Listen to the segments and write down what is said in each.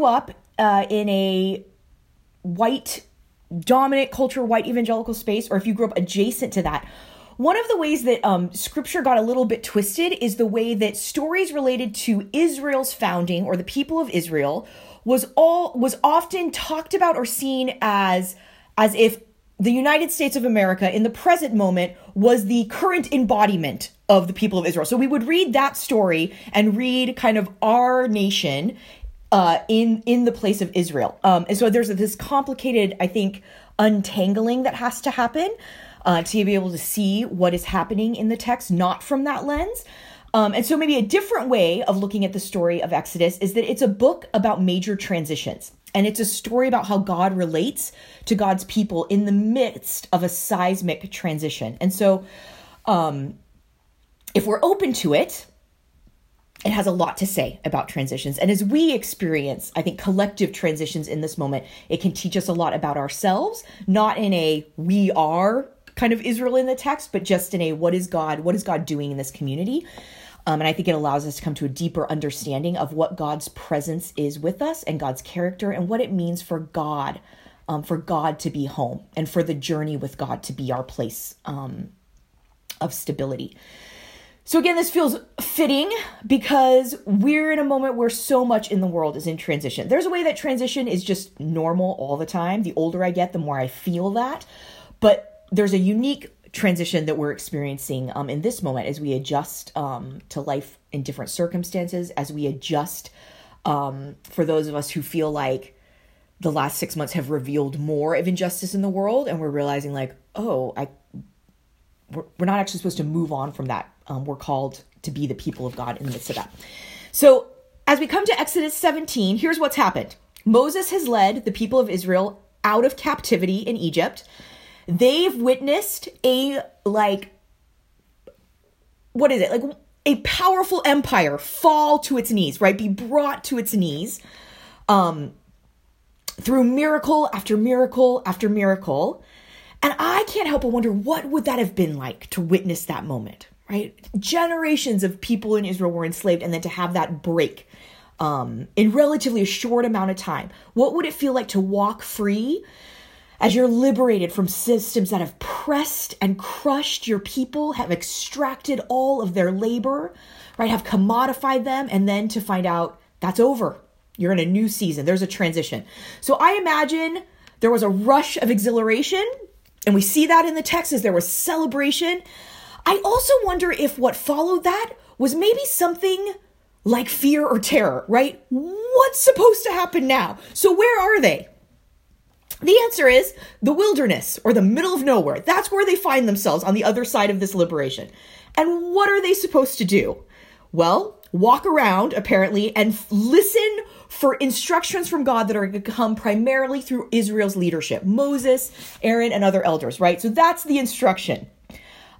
grew up uh, in a white dominant culture, white evangelical space, or if you grew up adjacent to that, one of the ways that um, scripture got a little bit twisted is the way that stories related to Israel's founding or the people of Israel was all was often talked about or seen as as if the United States of America in the present moment was the current embodiment of the people of Israel. So we would read that story and read kind of our nation uh, in in the place of Israel. Um, and so there's this complicated, I think, untangling that has to happen uh, to be able to see what is happening in the text, not from that lens. Um, and so maybe a different way of looking at the story of Exodus is that it's a book about major transitions. And it's a story about how God relates to God's people in the midst of a seismic transition. And so, um, if we're open to it, it has a lot to say about transitions. And as we experience, I think, collective transitions in this moment, it can teach us a lot about ourselves, not in a we are kind of Israel in the text, but just in a what is God, what is God doing in this community? Um, and I think it allows us to come to a deeper understanding of what God's presence is with us and God's character and what it means for God, um, for God to be home and for the journey with God to be our place um, of stability. So, again, this feels fitting because we're in a moment where so much in the world is in transition. There's a way that transition is just normal all the time. The older I get, the more I feel that. But there's a unique transition that we're experiencing um, in this moment as we adjust um, to life in different circumstances, as we adjust um, for those of us who feel like the last six months have revealed more of injustice in the world, and we're realizing like, oh, I we're, we're not actually supposed to move on from that. Um, we're called to be the people of God in the midst of that. So as we come to Exodus 17, here's what's happened. Moses has led the people of Israel out of captivity in Egypt they've witnessed a like what is it like a powerful empire fall to its knees right be brought to its knees um through miracle after miracle after miracle and i can't help but wonder what would that have been like to witness that moment right generations of people in israel were enslaved and then to have that break um, in relatively a short amount of time what would it feel like to walk free as you're liberated from systems that have pressed and crushed your people, have extracted all of their labor, right? Have commodified them, and then to find out that's over. You're in a new season. There's a transition. So I imagine there was a rush of exhilaration, and we see that in the text as there was celebration. I also wonder if what followed that was maybe something like fear or terror, right? What's supposed to happen now? So where are they? The answer is the wilderness or the middle of nowhere. That's where they find themselves on the other side of this liberation. And what are they supposed to do? Well, walk around apparently and listen for instructions from God that are going to come primarily through Israel's leadership Moses, Aaron, and other elders, right? So that's the instruction.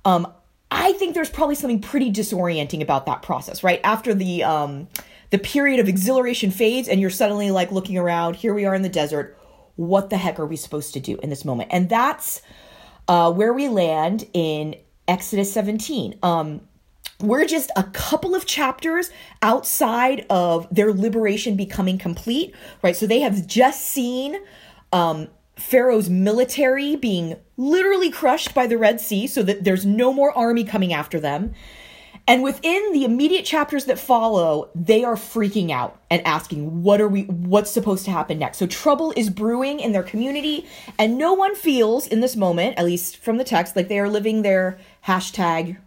Um, I think there's probably something pretty disorienting about that process, right? After the um, the period of exhilaration fades, and you're suddenly like looking around. Here we are in the desert what the heck are we supposed to do in this moment? And that's uh, where we land in Exodus 17. Um, we're just a couple of chapters outside of their liberation becoming complete, right? So they have just seen um, Pharaoh's military being literally crushed by the Red Sea so that there's no more army coming after them. And within the immediate chapters that follow, they are freaking out and asking, what are we, what's supposed to happen next? So trouble is brewing in their community, and no one feels in this moment, at least from the text, like they are living their hashtag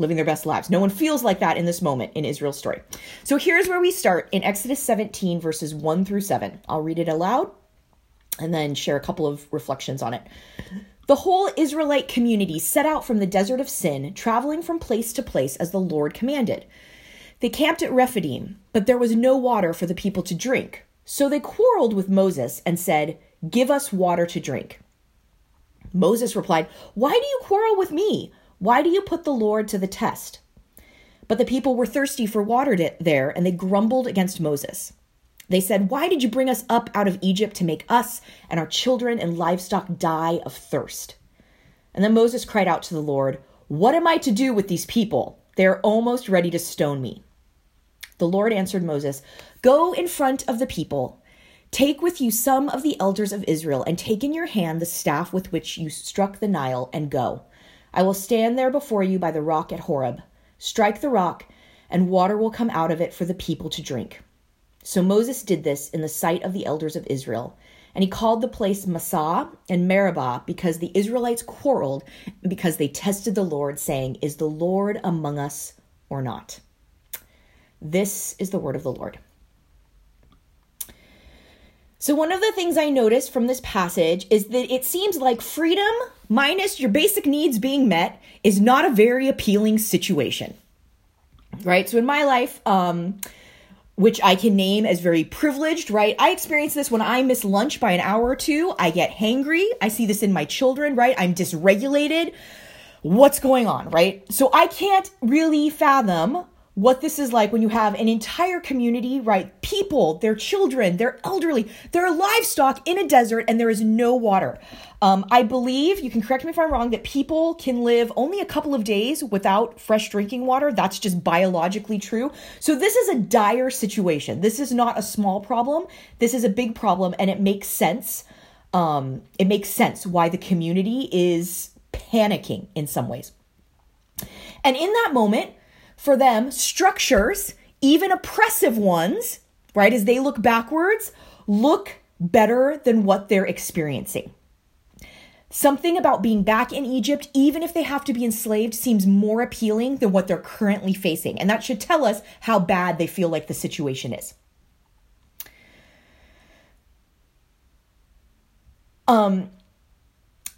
living their best lives. No one feels like that in this moment in Israel's story. So here's where we start in Exodus 17, verses 1 through 7. I'll read it aloud and then share a couple of reflections on it. The whole Israelite community set out from the desert of Sin, traveling from place to place as the Lord commanded. They camped at Rephidim, but there was no water for the people to drink. So they quarreled with Moses and said, Give us water to drink. Moses replied, Why do you quarrel with me? Why do you put the Lord to the test? But the people were thirsty for water there, and they grumbled against Moses. They said, Why did you bring us up out of Egypt to make us and our children and livestock die of thirst? And then Moses cried out to the Lord, What am I to do with these people? They are almost ready to stone me. The Lord answered Moses, Go in front of the people. Take with you some of the elders of Israel, and take in your hand the staff with which you struck the Nile, and go. I will stand there before you by the rock at Horeb. Strike the rock, and water will come out of it for the people to drink. So Moses did this in the sight of the elders of Israel. And he called the place Massah and Meribah because the Israelites quarreled because they tested the Lord, saying, Is the Lord among us or not? This is the word of the Lord. So, one of the things I noticed from this passage is that it seems like freedom minus your basic needs being met is not a very appealing situation. Right? So, in my life, um, which I can name as very privileged, right? I experience this when I miss lunch by an hour or two. I get hangry. I see this in my children, right? I'm dysregulated. What's going on, right? So I can't really fathom what this is like when you have an entire community, right? People, their children, their elderly, their livestock in a desert and there is no water. Um, I believe, you can correct me if I'm wrong, that people can live only a couple of days without fresh drinking water. That's just biologically true. So this is a dire situation. This is not a small problem. This is a big problem and it makes sense. Um, it makes sense why the community is panicking in some ways. And in that moment, for them, structures, even oppressive ones, right, as they look backwards, look better than what they're experiencing. Something about being back in Egypt, even if they have to be enslaved, seems more appealing than what they're currently facing. And that should tell us how bad they feel like the situation is. Um,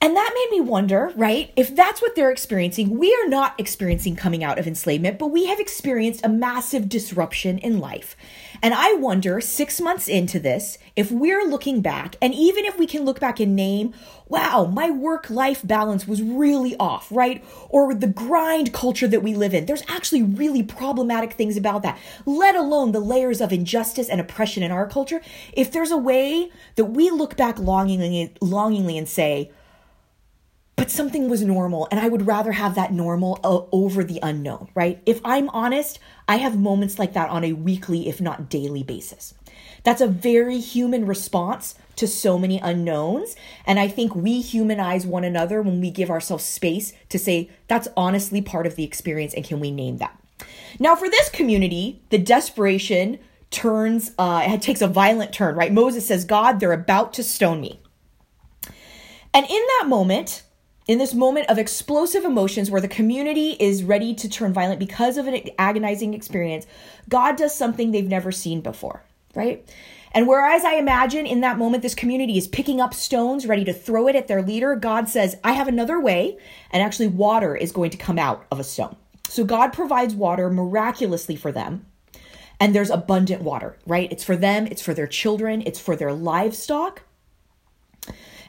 and that made me wonder, right? If that's what they're experiencing, we are not experiencing coming out of enslavement, but we have experienced a massive disruption in life. And I wonder, six months into this, if we're looking back, and even if we can look back and name, wow, my work life balance was really off, right? Or the grind culture that we live in, there's actually really problematic things about that, let alone the layers of injustice and oppression in our culture. If there's a way that we look back longingly, longingly and say, but something was normal and I would rather have that normal uh, over the unknown, right? If I'm honest, I have moments like that on a weekly, if not daily basis. That's a very human response to so many unknowns. And I think we humanize one another when we give ourselves space to say, that's honestly part of the experience and can we name that? Now, for this community, the desperation turns, uh, it takes a violent turn, right? Moses says, God, they're about to stone me. And in that moment, in this moment of explosive emotions where the community is ready to turn violent because of an agonizing experience, God does something they've never seen before, right? And whereas I imagine in that moment this community is picking up stones ready to throw it at their leader, God says, I have another way, and actually water is going to come out of a stone. So God provides water miraculously for them. And there's abundant water, right? It's for them, it's for their children, it's for their livestock.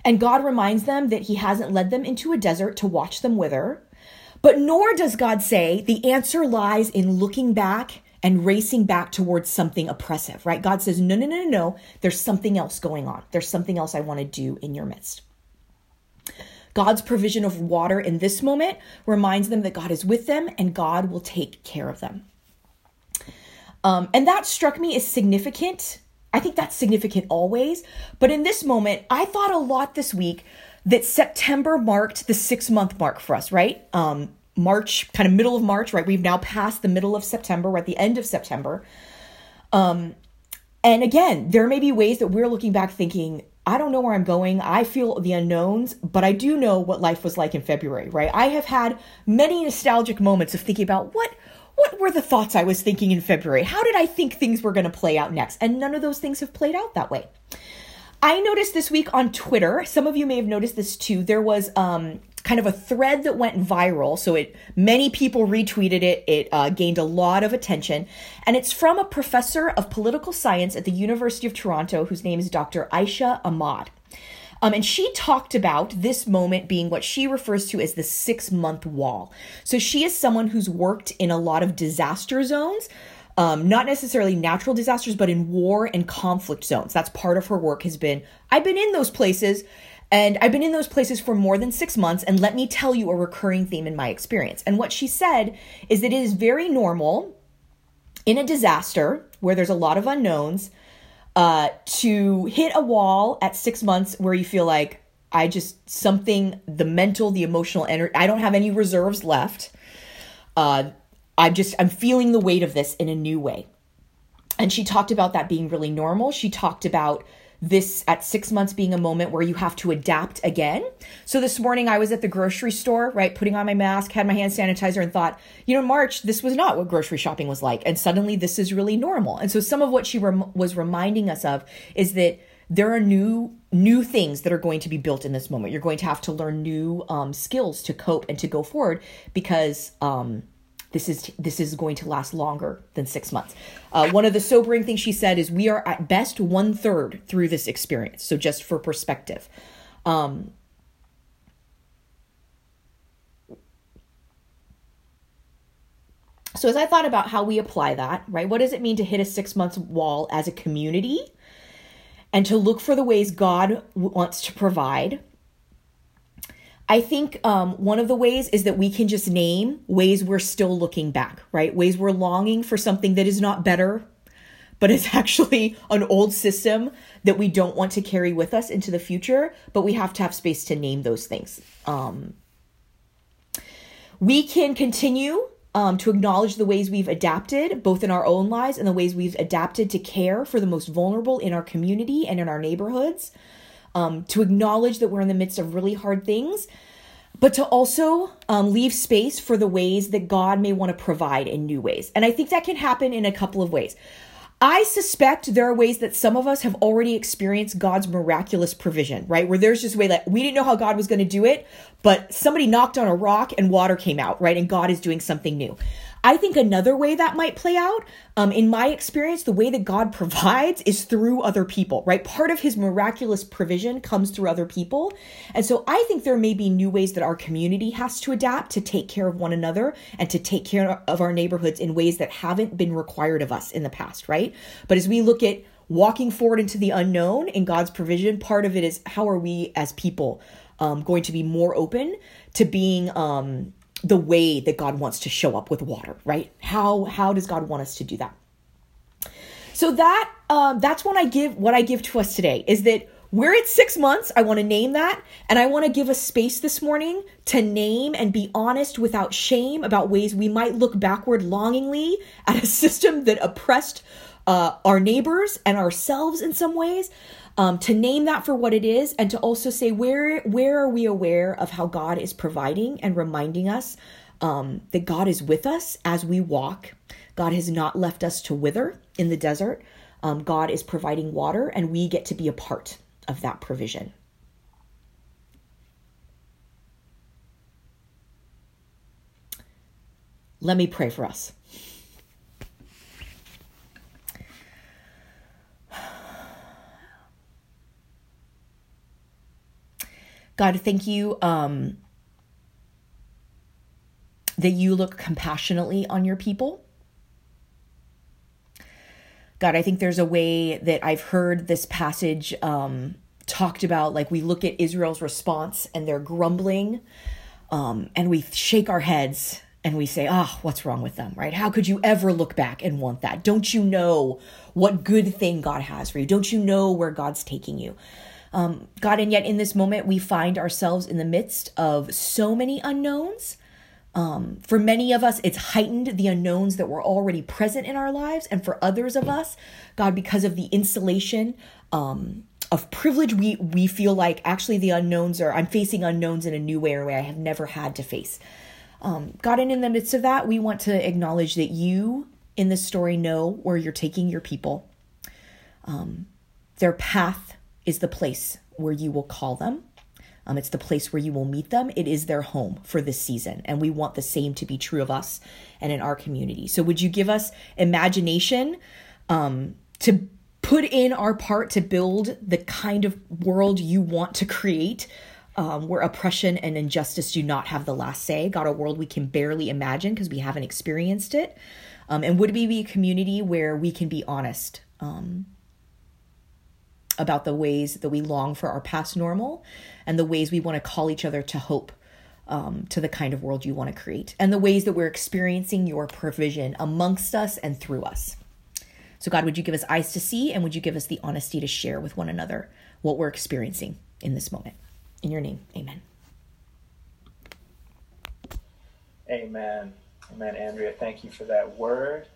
And God reminds them that He hasn't led them into a desert to watch them wither. But nor does God say the answer lies in looking back and racing back towards something oppressive, right? God says, no, no, no, no, no. There's something else going on. There's something else I want to do in your midst. God's provision of water in this moment reminds them that God is with them and God will take care of them. Um, and that struck me as significant I think that's significant always. But in this moment, I thought a lot this week that September marked the six month mark for us, right? Um, March, kind of middle of March, right? We've now passed the middle of September. We're at the end of September. Um, and again, there may be ways that we're looking back thinking, I don't know where I'm going. I feel the unknowns, but I do know what life was like in February, right? I have had many nostalgic moments of thinking about what what were the thoughts I was thinking in February? How did I think things were going to play out next? And none of those things have played out that way. I noticed this week on Twitter, some of you may have noticed this too. There was um, kind of a thread that went viral. So it many people retweeted it. It uh, gained a lot of attention, and it's from a professor of political science at the University of Toronto, whose name is Dr. Aisha Ahmad. Um, and she talked about this moment being what she refers to as the six month wall. So she is someone who's worked in a lot of disaster zones. Um, not necessarily natural disasters, but in war and conflict zones. That's part of her work has been, I've been in those places and I've been in those places for more than six months. And let me tell you a recurring theme in my experience. And what she said is that it is very normal in a disaster where there's a lot of unknowns, uh, to hit a wall at six months where you feel like I just something, the mental, the emotional energy, I don't have any reserves left. Uh, I'm just, I'm feeling the weight of this in a new way. And she talked about that being really normal. She talked about this at six months being a moment where you have to adapt again. So this morning I was at the grocery store, right, putting on my mask, had my hand sanitizer, and thought, you know, March, this was not what grocery shopping was like. And suddenly this is really normal. And so some of what she rem- was reminding us of is that there are new new things that are going to be built in this moment. You're going to have to learn new um, skills to cope and to go forward because um, this is this is going to last longer than six months. Uh, one of the sobering things she said is we are at best one third through this experience. So just for perspective. Um, so as I thought about how we apply that, right? What does it mean to hit a six months wall as a community? And to look for the ways God wants to provide I think um, one of the ways is that we can just name ways we're still looking back, right? Ways we're longing for something that is not better, but is actually an old system that we don't want to carry with us into the future, but we have to have space to name those things. Um, we can continue um, to acknowledge the ways we've adapted, both in our own lives and the ways we've adapted to care for the most vulnerable in our community and in our neighborhoods um, to acknowledge that we're in the midst of really hard things, but to also um, leave space for the ways that God may want to provide in new ways. And I think that can happen in a couple of ways. I suspect there are ways that some of us have already experienced God's miraculous provision, right? Where there's just a way that we didn't know how God was going to do it, but somebody knocked on a rock and water came out, right? And God is doing something new. I think another way that might play out, um, in my experience, the way that God provides is through other people, right? Part of his miraculous provision comes through other people. And so I think there may be new ways that our community has to adapt to take care of one another and to take care of our neighborhoods in ways that haven't been required of us in the past, right? But as we look at walking forward into the unknown in God's provision, part of it is how are we as people um, going to be more open to being um, the way that God wants to show up with water, right? How how does God want us to do that? So that um, that's what I give what I give to us today is that we're at six months. I want to name that, and I want to give a space this morning to name and be honest without shame about ways we might look backward longingly at a system that oppressed uh, our neighbors and ourselves in some ways um, to name that for what it is and to also say where where are we aware of how god is providing and reminding us um, that god is with us as we walk. God has not left us to wither in the desert. Um, god is providing water and we get to be a part of that provision. Let me pray for us God, thank you um, that you look compassionately on your people. God, I think there's a way that I've heard this passage um, talked about. Like we look at Israel's response and they're grumbling, um, and we shake our heads and we say, ah, oh, what's wrong with them, right? How could you ever look back and want that? Don't you know what good thing God has for you? Don't you know where God's taking you? Um, God, and yet in this moment, we find ourselves in the midst of so many unknowns. Um, for many of us, it's heightened the unknowns that were already present in our lives. And for others of us, God, because of the insulation um, of privilege, we, we feel like actually the unknowns are, I'm facing unknowns in a new way or a way I have never had to face. Um, God, and in the midst of that, we want to acknowledge that you in this story know where you're taking your people. Um, their path is the place where you will call them. Um, it's the place where you will meet them. It is their home for this season. And we want the same to be true of us and in our community. So, would you give us imagination um, to put in our part to build the kind of world you want to create? Um, where oppression and injustice do not have the last say. God, a world we can barely imagine because we haven't experienced it. Um, and would we be a community where we can be honest um, about the ways that we long for our past normal and the ways we want to call each other to hope um, to the kind of world you want to create and the ways that we're experiencing your provision amongst us and through us. So, God, would you give us eyes to see and would you give us the honesty to share with one another what we're experiencing in this moment? In your name, amen. Amen. Amen, Andrea. Thank you for that word.